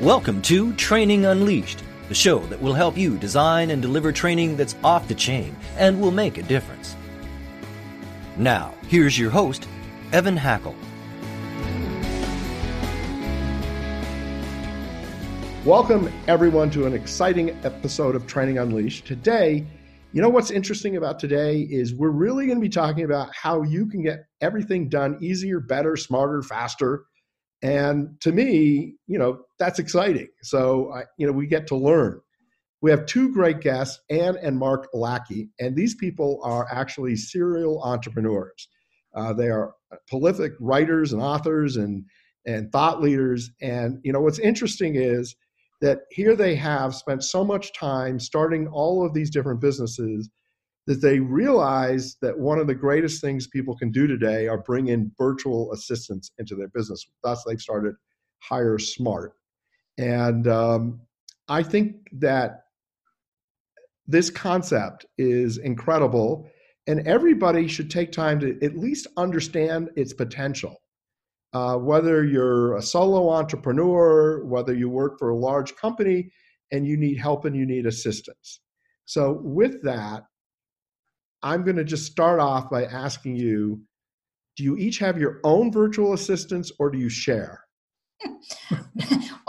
Welcome to Training Unleashed, the show that will help you design and deliver training that's off the chain and will make a difference. Now, here's your host, Evan Hackel. Welcome, everyone, to an exciting episode of Training Unleashed. Today, you know what's interesting about today is we're really going to be talking about how you can get everything done easier, better, smarter, faster. And to me, you know, that's exciting. So, I, you know, we get to learn. We have two great guests, Anne and Mark Lackey, and these people are actually serial entrepreneurs. Uh, they are prolific writers and authors and and thought leaders. And you know, what's interesting is that here they have spent so much time starting all of these different businesses that they realize that one of the greatest things people can do today are bring in virtual assistants into their business. Thus, they've started Hire Smart. And um, I think that this concept is incredible, and everybody should take time to at least understand its potential uh, whether you're a solo entrepreneur, whether you work for a large company and you need help and you need assistance. So, with that, I'm going to just start off by asking you do you each have your own virtual assistants or do you share? well,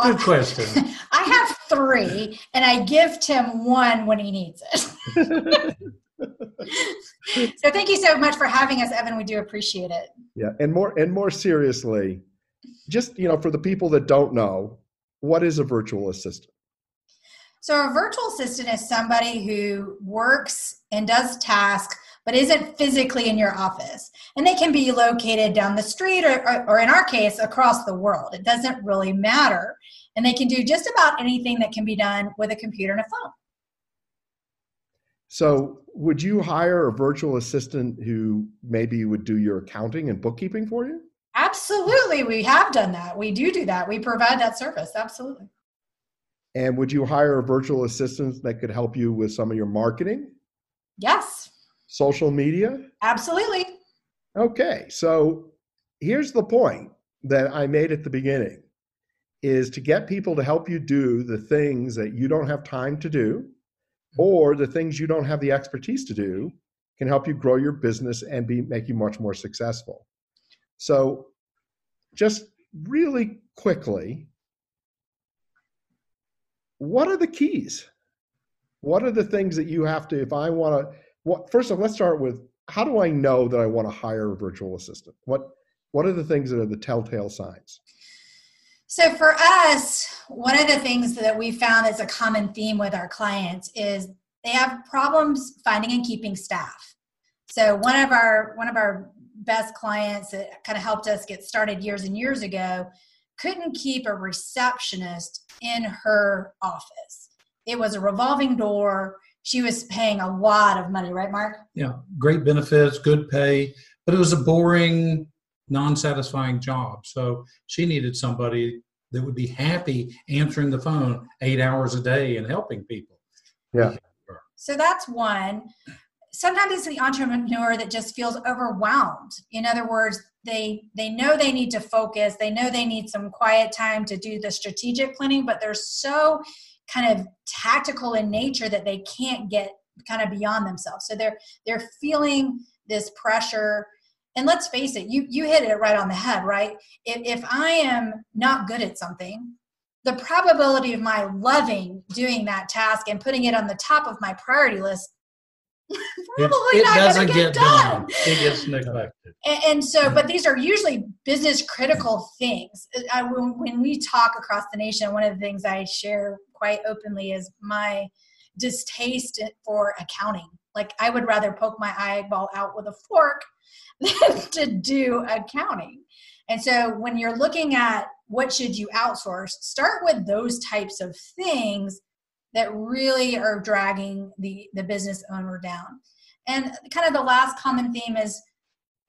Good question. I have three, and I give Tim one when he needs it. so thank you so much for having us, Evan. We do appreciate it. Yeah, and more and more seriously, just you know, for the people that don't know, what is a virtual assistant? So a virtual assistant is somebody who works and does tasks but isn't physically in your office. And they can be located down the street or, or, or, in our case, across the world. It doesn't really matter. And they can do just about anything that can be done with a computer and a phone. So, would you hire a virtual assistant who maybe would do your accounting and bookkeeping for you? Absolutely. We have done that. We do do that. We provide that service. Absolutely. And would you hire a virtual assistant that could help you with some of your marketing? Yes. Social media? Absolutely. Okay. So, here's the point that I made at the beginning is to get people to help you do the things that you don't have time to do or the things you don't have the expertise to do can help you grow your business and be make you much more successful so just really quickly what are the keys? What are the things that you have to if i want to what first of all let's start with how do i know that i want to hire a virtual assistant? What what are the things that are the telltale signs? So for us, one of the things that we found as a common theme with our clients is they have problems finding and keeping staff. So one of our one of our best clients that kind of helped us get started years and years ago couldn't keep a receptionist in her office. It was a revolving door. She was paying a lot of money, right, Mark? Yeah, great benefits, good pay, but it was a boring non-satisfying job. So she needed somebody that would be happy answering the phone eight hours a day and helping people. Yeah. So that's one. Sometimes it's the entrepreneur that just feels overwhelmed. In other words, they they know they need to focus. They know they need some quiet time to do the strategic planning, but they're so kind of tactical in nature that they can't get kind of beyond themselves. So they're they're feeling this pressure and let's face it you you hit it right on the head right if, if i am not good at something the probability of my loving doing that task and putting it on the top of my priority list probably it, it not doesn't get, get done. done. It gets neglected. And, and, so, but these are usually business critical things. Uh, I, when, when we talk across the nation, one of the things I share quite openly is my distaste for accounting. Like I would rather poke my eyeball out with a fork than to do accounting. And so when you're looking at what should you outsource, start with those types of things that really are dragging the, the business owner down. And kind of the last common theme is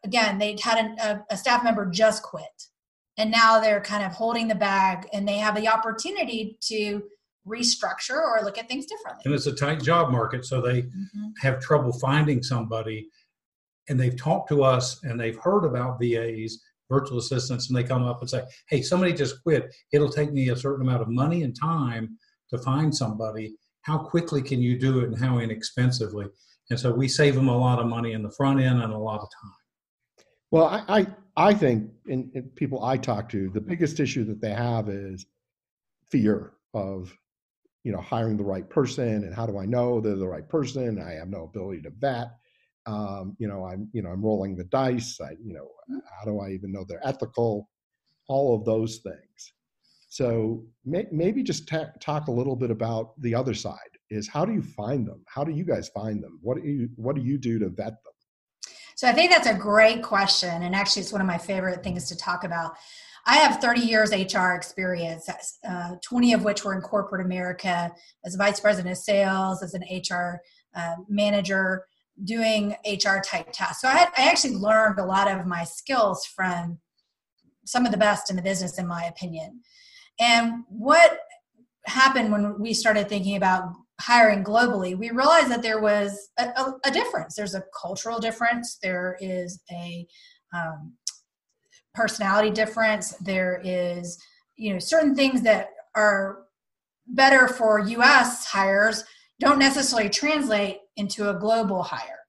again, they had a, a staff member just quit. And now they're kind of holding the bag and they have the opportunity to restructure or look at things differently. And it's a tight job market, so they mm-hmm. have trouble finding somebody and they've talked to us and they've heard about VAs virtual assistants and they come up and say, Hey, somebody just quit. It'll take me a certain amount of money and time to find somebody. How quickly can you do it and how inexpensively? And so we save them a lot of money in the front end and a lot of time. Well, I, I, I think in, in people I talk to, the biggest issue that they have is fear of you know hiring the right person and how do i know they're the right person i have no ability to vet um, you know i'm you know i'm rolling the dice i you know how do i even know they're ethical all of those things so may, maybe just ta- talk a little bit about the other side is how do you find them how do you guys find them what do you what do you do to vet them so i think that's a great question and actually it's one of my favorite things to talk about I have 30 years HR experience, uh, 20 of which were in corporate America as vice president of sales, as an HR uh, manager, doing HR type tasks. So I, had, I actually learned a lot of my skills from some of the best in the business, in my opinion. And what happened when we started thinking about hiring globally, we realized that there was a, a, a difference. There's a cultural difference. There is a um, personality difference. There is, you know, certain things that are better for US hires don't necessarily translate into a global hire.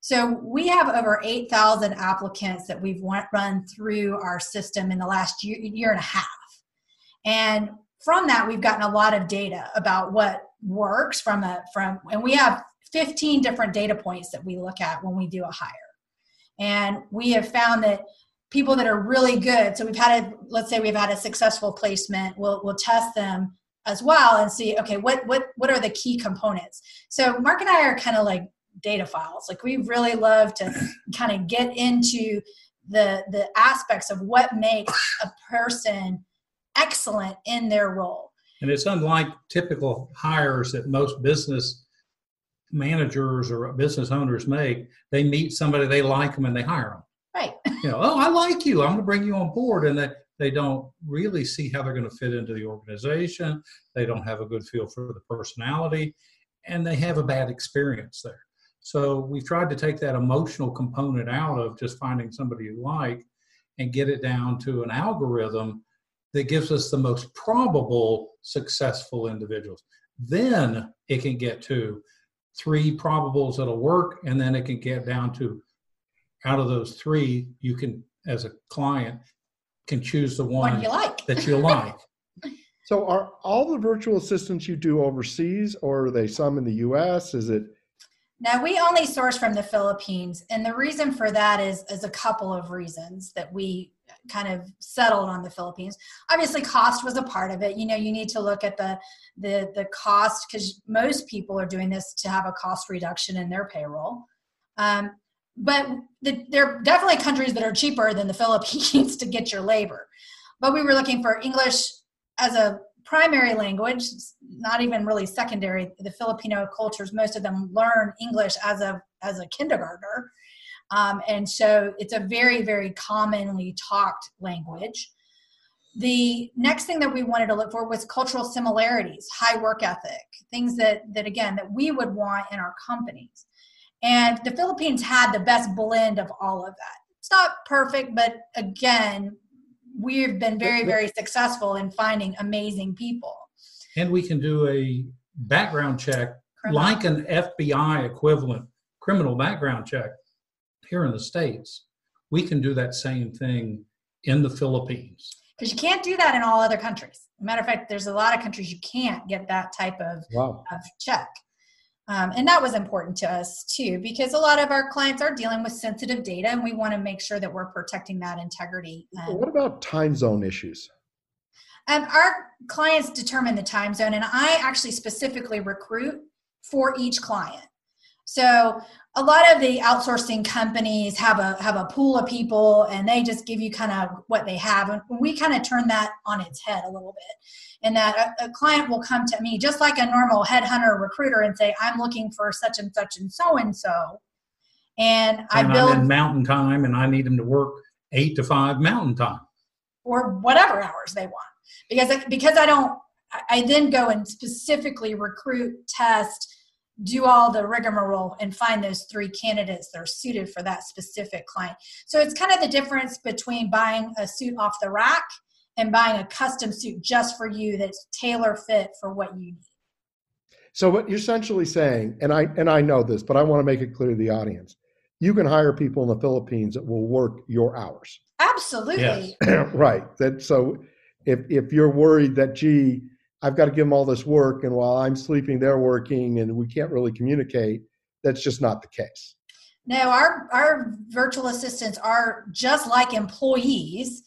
So we have over 8,000 applicants that we've run through our system in the last year, year and a half. And from that, we've gotten a lot of data about what works from a from, and we have 15 different data points that we look at when we do a hire. And we have found that people that are really good. So we've had a, let's say we've had a successful placement. We'll we'll test them as well and see okay what what what are the key components. So Mark and I are kind of like data files. Like we really love to kind of get into the the aspects of what makes a person excellent in their role. And it's unlike typical hires that most business managers or business owners make. They meet somebody, they like them, and they hire them. Right. You know, oh, I like you. I'm going to bring you on board, and that they don't really see how they're going to fit into the organization. They don't have a good feel for the personality, and they have a bad experience there. So we've tried to take that emotional component out of just finding somebody you like and get it down to an algorithm that gives us the most probable successful individuals. Then it can get to three probables that'll work, and then it can get down to out of those three, you can, as a client, can choose the one, you like. that you like. so are all the virtual assistants you do overseas or are they some in the us is it now we only source from the philippines and the reason for that is is a couple of reasons that we kind of settled on the philippines obviously cost was a part of it you know you need to look at the the the cost because most people are doing this to have a cost reduction in their payroll um, but the, there are definitely countries that are cheaper than the Philippines to get your labor. But we were looking for English as a primary language, not even really secondary. The Filipino cultures, most of them learn English as a as a kindergartner, um, and so it's a very very commonly talked language. The next thing that we wanted to look for was cultural similarities, high work ethic, things that that again that we would want in our companies. And the Philippines had the best blend of all of that. It's not perfect, but again, we've been very, very successful in finding amazing people. And we can do a background check criminal. like an FBI equivalent criminal background check here in the States. We can do that same thing in the Philippines. Because you can't do that in all other countries. Matter of fact, there's a lot of countries you can't get that type of, wow. of check. Um, and that was important to us too, because a lot of our clients are dealing with sensitive data and we want to make sure that we're protecting that integrity. Um, what about time zone issues? Um, our clients determine the time zone, and I actually specifically recruit for each client. So a lot of the outsourcing companies have a have a pool of people and they just give you kind of what they have. And we kind of turn that on its head a little bit. And that a, a, client will come to me just like a normal headhunter recruiter and say i'm looking for such and such and so and so. And, i build I'm in mountain time and i need them to work eight to five mountain time. Or whatever hours they want. Because because i don't i then go and specifically recruit test do all the rigmarole and find those three candidates that are suited for that specific client. So it's kind of the difference between buying a suit off the rack and buying a custom suit just for you that's tailor fit for what you need. So what you're essentially saying, and I and I know this, but I want to make it clear to the audience, you can hire people in the Philippines that will work your hours. Absolutely. Yes. right. That so if if you're worried that gee, I've got to give them all this work, and while I'm sleeping, they're working, and we can't really communicate, that's just not the case. No, our our virtual assistants are just like employees,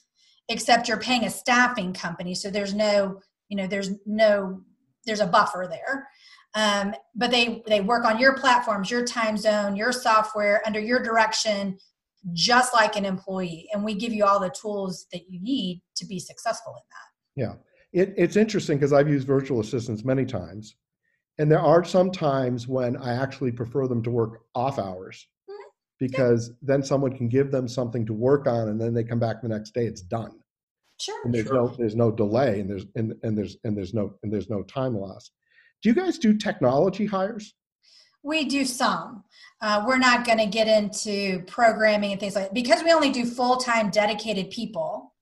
except you're paying a staffing company, so there's no you know there's no there's a buffer there. Um, but they they work on your platforms, your time zone, your software under your direction, just like an employee, and we give you all the tools that you need to be successful in that. Yeah. It, it's interesting because I've used virtual assistants many times. And there are some times when I actually prefer them to work off hours Mhm. because then someone can give them something to work on and then they come back the next day, it's done. Sure. And there's Sure. no there's no delay and there's and, and there's and there's no and there's no time loss. Do you guys do technology hires? We do some. Uh, we're not going to get into programming and things like that because we only do full time dedicated people.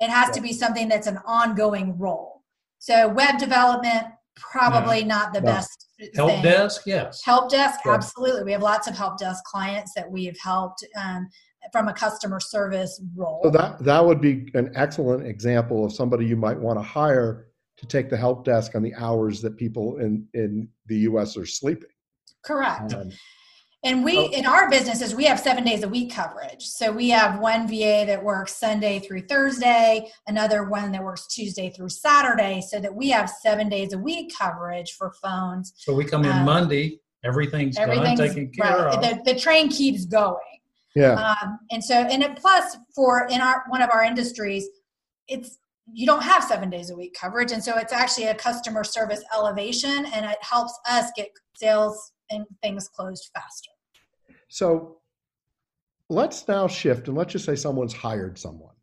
It has to be something that's an ongoing role. So web development probably not the No. best Help thing. desk, yes. Help desk, absolutely. We have lots of help desk clients that we have helped um, from a customer service role. So that that would be an excellent example of somebody you might want to hire to take the help desk on the hours that people in in the US are sleeping. Correct. Um, And we, Oh. in our businesses, we have seven days a week coverage. So we have one VA that works Sunday through Thursday, another one that works Tuesday through Saturday, so that we have seven days a week coverage for phones. So we come in Um, Monday, everything's done, taken care right. of. The, the train keeps going. yeah. Um, and so, and it, plus for in our one of our industries, it's you don't have seven days a week coverage, and so it's actually a customer service elevation, and it helps us get sales and things closed faster. So let's now shift and let's just say someone's hired someone.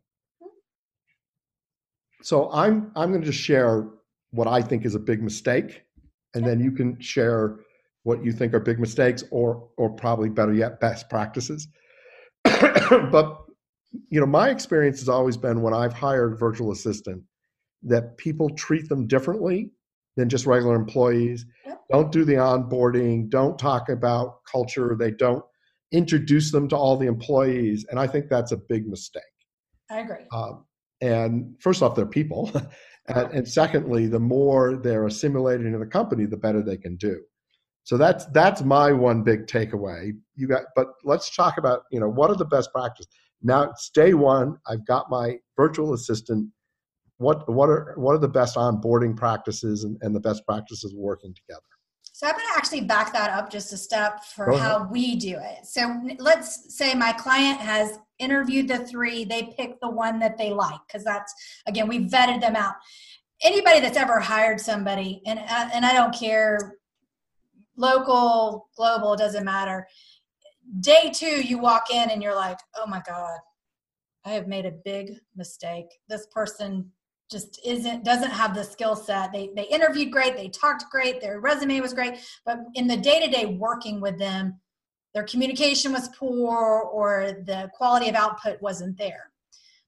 So I'm I'm going to just share what I think is a big mistake, and then you can share what you think are big mistakes, or or probably better yet, best practices. but you know, my experience has always been when I've hired virtual assistant that people treat them differently than just regular employees. Yep. Don't do the onboarding. Don't talk about culture. They don't introduce them to all the employees, and I think that's a big mistake. I agree. Um, and first off, they're people, and, and secondly, the more they're assimilated into the company, the better they can do. So that's that's my one big takeaway. You got, but let's talk about you know what are the best practices. Now it's day one. I've got my virtual assistant. What what are what are the best onboarding practices and, and the best practices working together? So I'm going to actually back that up just a step for how we do it. So let's say my client has interviewed the three, they pick the one that they like because that's again we vetted them out. Anybody that's ever hired somebody, and uh, and I don't care, local, global, doesn't matter. Day two, you walk in and you're like, oh my god, I have made a big mistake. This person just isn't doesn't have the skill set. They they interviewed great, they talked great, their resume was great, but in the day-to-day working with them, their communication was poor or the quality of output wasn't there.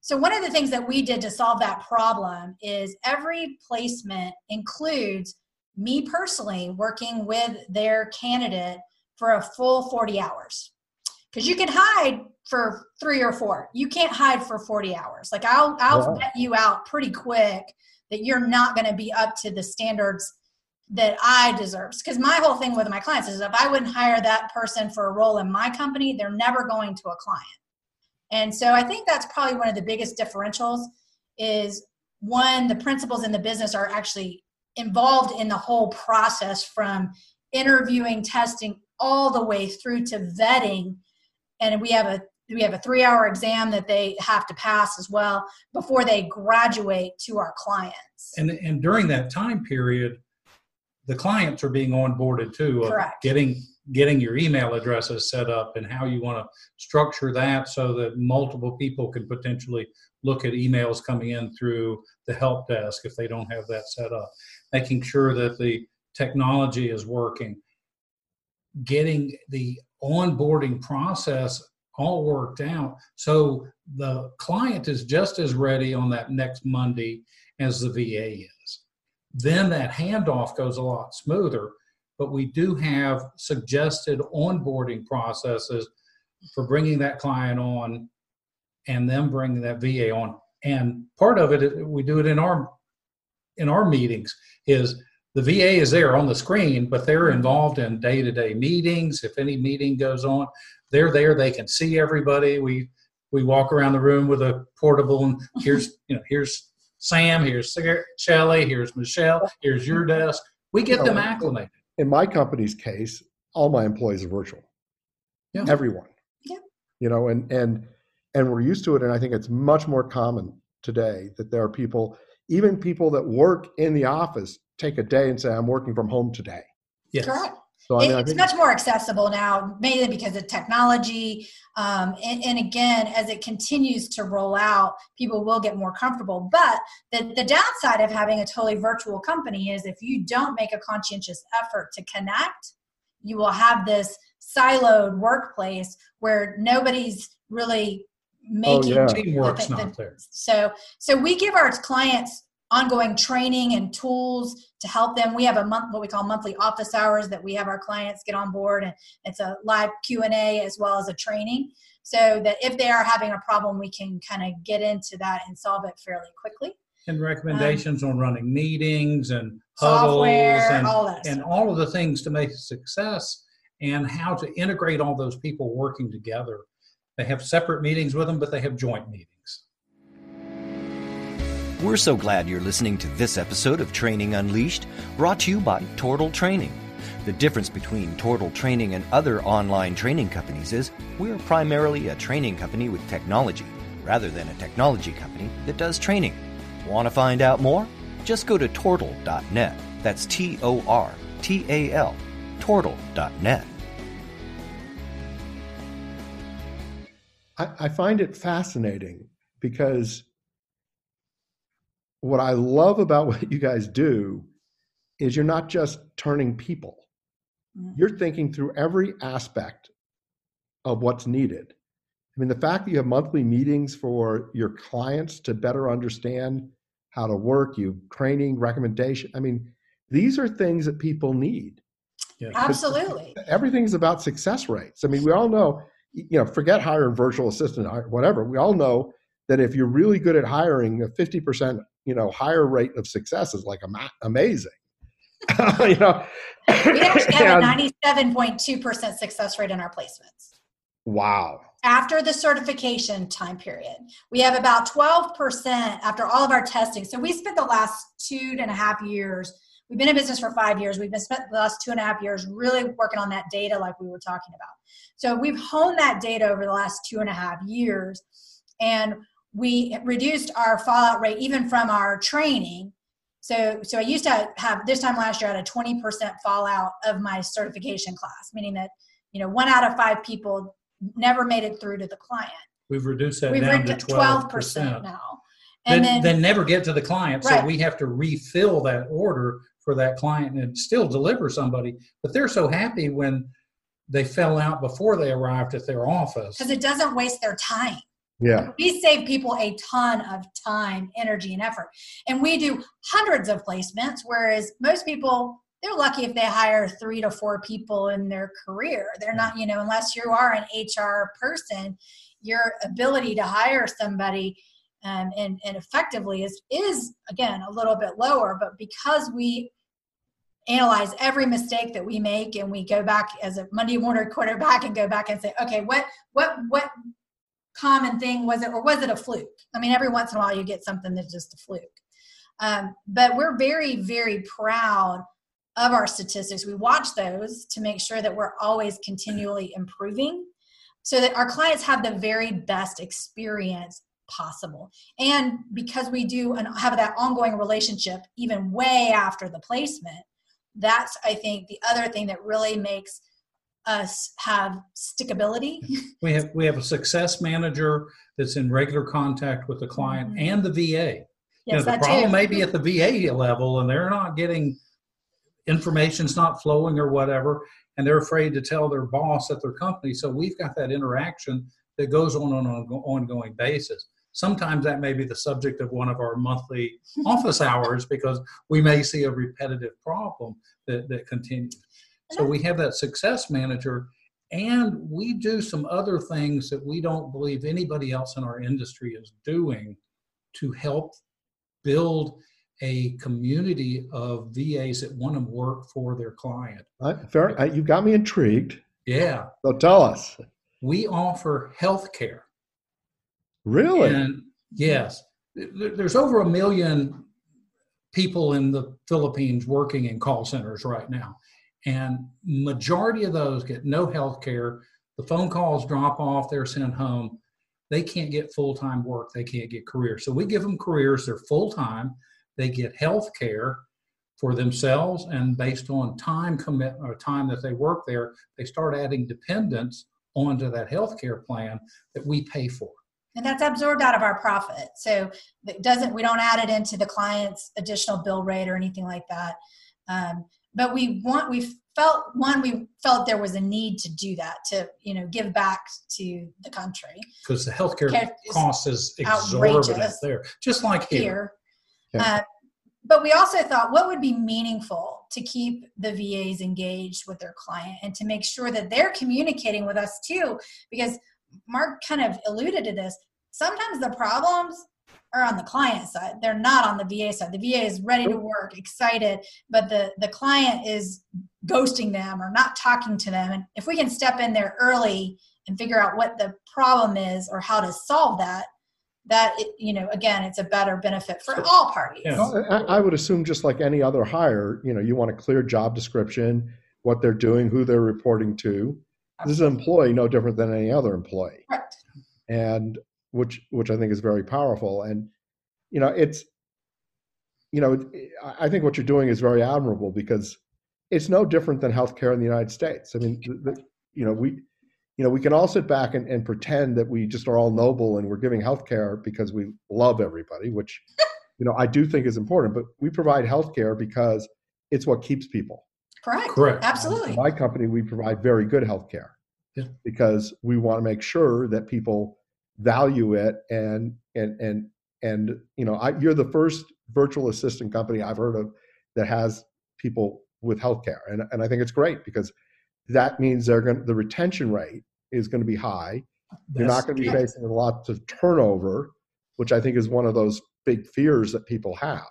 So one of the things that we did to solve that problem is every placement includes me personally working with their candidate for a full 40 hours. Because you can hide for three or four. You can't hide for 40 hours. Like I'll I'll Wow. vet you out pretty quick that you're not going to be up to the standards that I deserve. Because my whole thing with my clients is if I wouldn't hire that person for a role in my company, they're never going to a client. And so I think that's probably one of the biggest differentials is one, the principals in the business are actually involved in the whole process from interviewing, testing, all the way through to vetting. And we have a we have a three hour exam that they have to pass as well before they graduate to our clients. And, and during that time period, the clients are being onboarded too. of Correct. Getting getting your email addresses set up and how you want to structure that so that multiple people can potentially look at emails coming in through the help desk if they don't have that set up. Making sure that the technology is working. getting the onboarding process all worked out so the client is just as ready on that next Monday as the VA is. Then that handoff goes a lot smoother, but we do have suggested onboarding processes for bringing that client on and then bringing that VA on. And part of it, we do it in our in our meetings, is the VA is there on the screen, but they're involved in day-to-day meetings. If any meeting goes on, they're there. They can see everybody. We we walk around the room with a portable, and here's you know here's Sam, here's Shelly, here's Michelle, here's your desk. We get them acclimated. In my company's case, all my employees are virtual. Yeah. Everyone. Yeah. You know, and and and we're used to it, and I think it's much more common today that there are people, even people that work in the office, take a day and say, "I'm working from home today." Yes. Correct. So I mean, it's much more accessible now, mainly because of technology. Um, and, and, again, as it continues to roll out, people will get more comfortable. But the, the downside of having a totally virtual company is if you don't make a conscientious effort to connect, you will have this siloed workplace where nobody's really making oh, yeah. teamwork's not there. So, so we give our clients ongoing training and tools to help them. We have a month what we call monthly office hours that we have our clients get on board and it's a live q&a as well as a training so that if they are having a problem we can kind of get into that and solve it fairly quickly. And recommendations um, on running meetings and huddles and all, that and all of the things to make success and how to integrate all those people working together. They have separate meetings with them but they have joint meetings we're so glad you're listening to this episode of Training Unleashed, brought to you by Tortal Training. The difference between Tortal Training and other online training companies is we're primarily a training company with technology, rather than a technology company that does training. Want to find out more? Just go to tortal.net. That's T O R T A L, tortal.net. I, I find it fascinating because what I love about what you guys do is you're not just turning people. Mm-hmm. You're thinking through every aspect of what's needed. I mean, the fact that you have monthly meetings for your clients to better understand how to work, you training, recommendation. I mean, these are things that people need. Yeah. Absolutely. Everything's about success rates. I mean, we all know, you know, forget hire a virtual assistant, whatever. We all know that if you're really good at hiring, a 50% you know higher rate of success is like ama- amazing. You know? We actually have and, a 97.2% success rate in our placements. Wow. After the certification time period we have about 12% after all of our testing. So we spent the last two and a half years we've been in business for five years we've been spent the last two and a half years really working on that data like we were talking about. So we've honed that data over the last two and a half years and we reduced our fallout rate even from our training. So, so I used to have this time last year I had a 20% fallout of my certification class, meaning that you know one out of five people never made it through to the client. We've reduced that We've down to 12 percent now. And then, then, then, never get to the client, right. so we have to refill that order for that client and still deliver somebody. But they're so happy when they fell out before they arrived at their office because it doesn't waste their time. Yeah. We save people a ton of time, energy, and effort. And we do hundreds of placements, whereas most people, they're lucky if they hire three to four people in their career. They're not, you know, unless you are an HR person, your ability to hire somebody um, and, and effectively is, is, again, a little bit lower. But because we analyze every mistake that we make and we go back as a Monday morning quarterback and go back and say, okay, what, what, what, common thing was it or was it a fluke? I mean every once in a while you get something that's just a fluke. Um, but we're very very proud of our statistics. We watch those to make sure that we're always continually improving so that our clients have the very best experience possible. And because we do and have that ongoing relationship even way after the placement that's i think the other thing that really makes us have stickability. We have we have a success manager that's in regular contact with the client mm-hmm. and the VA. Yes, you know, the problem too. may be at the VA level, and they're not getting information's not flowing or whatever, and they're afraid to tell their boss at their company. So we've got that interaction that goes on on an ongoing basis. Sometimes that may be the subject of one of our monthly office hours because we may see a repetitive problem that, that continues. So we have that success manager, and we do some other things that we don't believe anybody else in our industry is doing to help build a community of VAs that want to work for their client. Uh, fair, uh, you got me intrigued. Yeah. So tell us. We offer health care. Really? And yes, there's over a million people in the Philippines working in call centers right now. And majority of those get no health care. The phone calls drop off, they're sent home. They can't get full time work, they can't get careers. So we give them careers, they're full time, they get health care for themselves, and based on time commit or time that they work there, they start adding dependents onto that health care plan that we pay for and that's absorbed out of our profit so it doesn't we don't add it into the client's additional bill rate or anything like that um, but we want we felt one we felt there was a need to do that to you know give back to the country because the healthcare cost is exorbitant outrageous. there just like here, here. Yeah. Uh, but we also thought what would be meaningful to keep the VAs engaged with their client and to make sure that they're communicating with us too because Mark kind of alluded to this. Sometimes the problems are on the client side. They're not on the VA side. The VA is ready to work, excited, but the the client is ghosting them or not talking to them. And if we can step in there early and figure out what the problem is or how to solve that, that you know again it's a better benefit for all parties yeah. I, would assume just like any other hire you know you want a clear job description what they're doing who they're reporting to this is an employee no different than any other employee. Correct. And which which I think is very powerful. And you know, it's you know, I think what you're doing is very admirable because it's no different than healthcare in the United States. I mean, the, you know, we you know, we can all sit back and, and pretend that we just are all noble and we're giving healthcare because we love everybody, which you know I do think is important. But we provide healthcare because it's what keeps people. Correct. Correct. Absolutely. my company, we provide very good healthcare yeah. because we want to make sure that people value it and and and and you know I, you're the first virtual assistant company I've heard of that has people with healthcare, and and I think it's great because that means they're going the retention rate is going to be high. That's you're not going to be facing lots of turnover, which I think is one of those big fears that people have.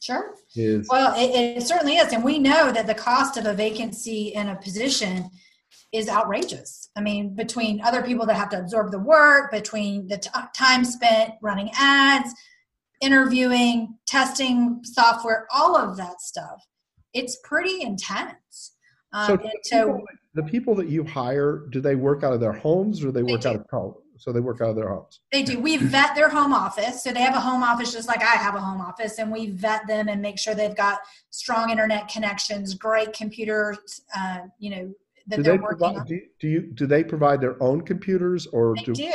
Sure. Is, well, it, it, certainly is. And we know that the cost of a vacancy in a position is outrageous. I mean, between other people that have to absorb the work, between the t- time spent running ads, interviewing, testing software, all of that stuff, it's pretty intense. Um, so, the, so people, the people that you hire, do they work out of their homes or they work they out of college? so they work out of their homes. They do. We vet their home office. So they have a home office just like I have a home office, and we vet them and make sure they've got strong internet connections, great computers, uh, you know, that do they're working provide, on. Do, do you do they provide their own computers or they do, do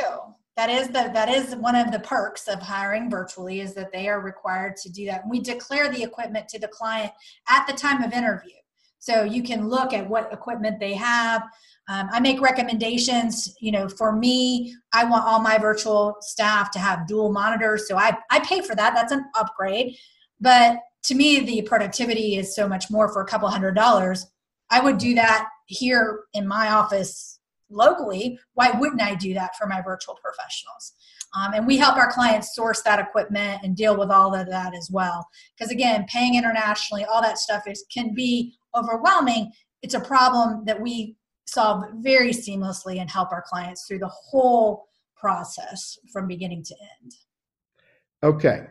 that is the that is one of the perks of hiring virtually is that they are required to do that. And we declare the equipment to the client at the time of interview. So you can look at what equipment they have. Um, I make recommendations. You know, for me, I want all my virtual staff to have dual monitors, so I I pay for that. That's an upgrade. But to me, the productivity is so much more for a couple hundred dollars. I would do that here in my office locally. Why wouldn't I do that for my virtual professionals? Um, and we help our clients source that equipment and deal with all of that as well. Because again, paying internationally, all that stuff is can be overwhelming. It's a problem that we solve very seamlessly and help our clients through the whole process from beginning to end. Okay.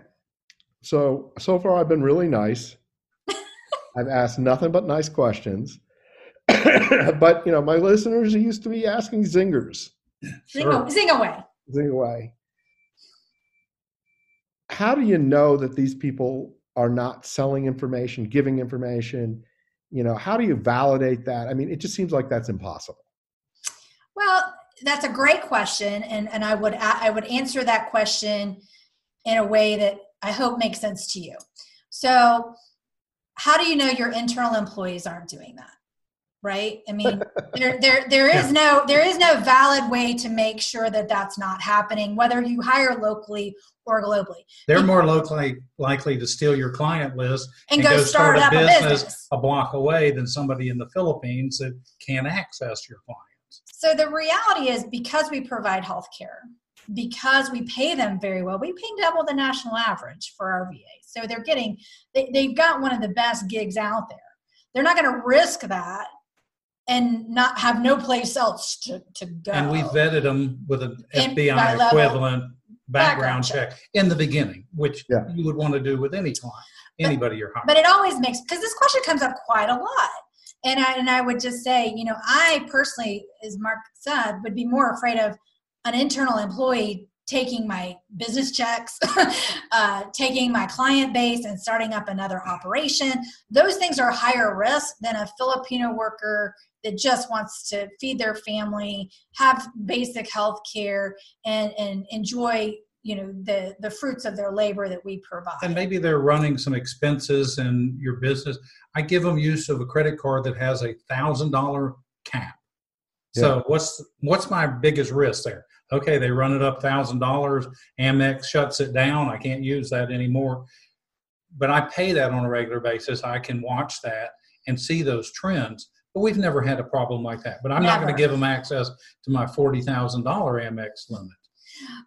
So, so far I've been really nice. I've asked nothing but nice questions. but, you know, my listeners used to be asking zingers. Zing, sure. zing away. Zing away. How do you know that these people are not selling information, giving information, you know how do you validate that i mean it just seems like that's impossible well that's a great question and and i would i would answer that question in a way that i hope makes sense to you so how do you know your internal employees aren't doing that? Right? I mean, there there there is no there is no valid way to make sure that that's not happening whether you hire locally or globally. They're more locally likely to steal your client list and, go, start, a up a business business. a block away than somebody in the Philippines that can't access your clients. So the reality is because we provide health care, because we pay them very well, we pay double the national average for our VA. So they're getting, they, they've got one of the best gigs out there. They're not going to risk that and not have no place else to, to go. And we vetted them with an FBI equivalent background background check. check in the beginning, which Yeah. you would want to do with any client, anybody you're hiring. but it always makes because this question comes up quite a lot and I, and I would just say you know i personally as mark said would be more afraid of an internal employee taking my business checks uh, taking my client base and starting up another operation those things are higher risk than a filipino worker that just wants to feed their family have basic health care and, and enjoy you know the the fruits of their labor that we provide and maybe they're running some expenses in your business. I give them use of a credit card that has a thousand dollar cap. So what's what's my biggest risk there? Okay, they run it up thousand dollars. Amex shuts it down. I can't use that anymore. But I pay that on a regular basis. I can watch that and see those trends. But we've never had a problem like that. But I'm not going to give them access to my forty thousand dollar Amex limit.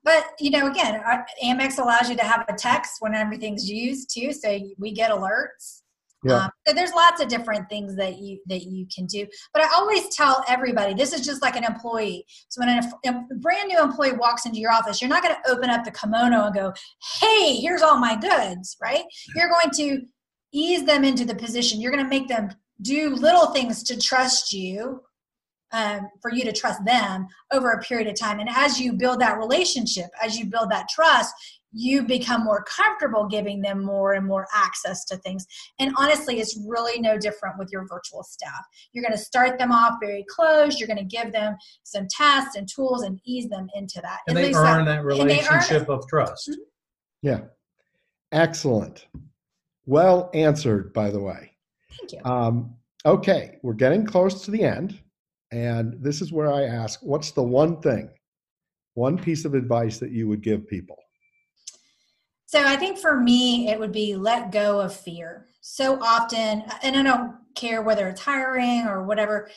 But you know, again, Amex allows you to have a text when everything's used too, so we get alerts. Yeah. Um, so there's lots of different things that you that you can do. But I always tell everybody this is just like an employee. So when a, a brand new employee walks into your office, you're not going to open up the kimono and go, "Hey, here's all my goods," right? You're going to ease them into the position. You're going to make them do little things to trust you um, for you to trust them over a period of time. And as you build that relationship, as you build that trust, you become more comfortable giving them more and more access to things. And honestly, it's really no different with your virtual staff. You're going to start them off very close. You're going to give them some tests and tools and ease them into that. And At they earn that and they earn it. relationship of trust. Yeah. Excellent. Well answered, by the way. Thank you. Um, okay, we're getting close to the end. And this is where I ask what's the one thing, one piece of advice that you would give people? So I think for me, it would be let go of fear. So often, and I don't care whether it's hiring or whatever,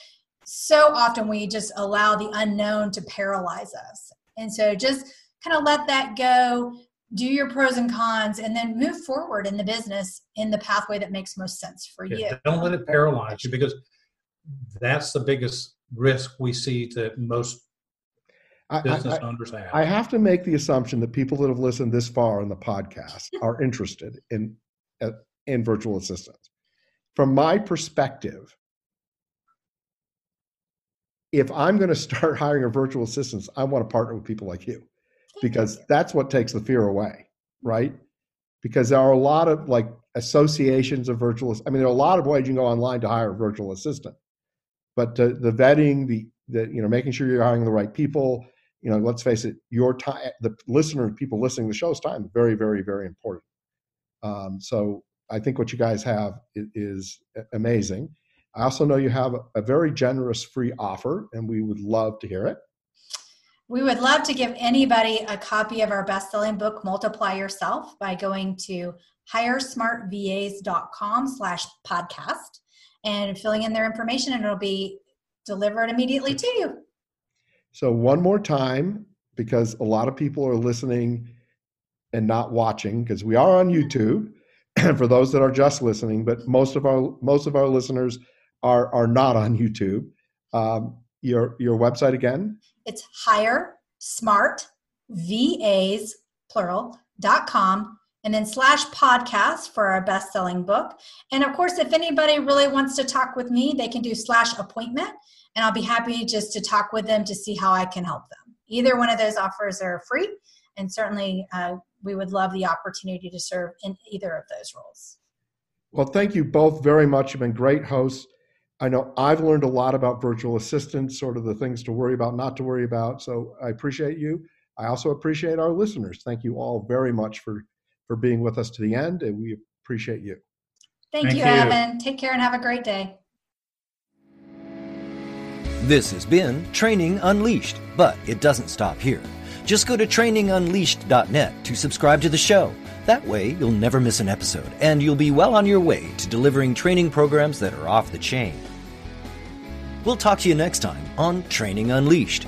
so often we just allow the unknown to paralyze us. And so just kind of let that go, do your pros and cons, and then move forward in the business in the pathway that makes most sense for you. Don't let it paralyze you because that's the biggest risk we see that most I, I, business I- owners have. I have to make the assumption that people that have listened this far in the podcast are interested in uh, in virtual assistants. From my perspective, if I'm going to start hiring a virtual assistant, I want to partner with people like you because that's what takes the fear away, right? Because there are a lot of like associations of virtual. I mean, there are a lot of ways you can go online to hire a virtual assistant, but the, the vetting, the the you know making sure you're hiring the right people. You know, let's face it, your time, the listener, people listening to the show's time, very, very, very important. Um, so I think what you guys have is amazing. I also know you have a, very generous free offer, and we would love to hear it. We would love to give anybody a copy of our best-selling book, Multiply Yourself, by going to hiresmartvas.com slash podcast and filling in their information, and it'll be delivered immediately to you. So one more time, because a lot of people are listening and not watching, because we are on YouTube. And for those that are just listening, but most of our most of our listeners are are not on YouTube. Um, your your website again? It's hire smart vas plural dot com and then slash podcast for our best-selling book and of course if anybody really wants to talk with me they can do slash appointment and i'll be happy just to talk with them to see how i can help them either one of those offers are free and certainly uh, we would love the opportunity to serve in either of those roles Well, thank you both very much. You've been great hosts. I know I've learned a lot about virtual assistants, sort of the things to worry about, not to worry about. So I appreciate you. I also appreciate our listeners. Thank you all very much for for being with us to the end, and we appreciate you. Thank, Thank you, you. Evan. Take care and have a great day. This has been Training Unleashed, but it doesn't stop here. Just go to trainingunleashed.net to subscribe to the show. That way, you'll never miss an episode, and you'll be well on your way to delivering training programs that are off the chain. We'll talk to you next time on Training Unleashed.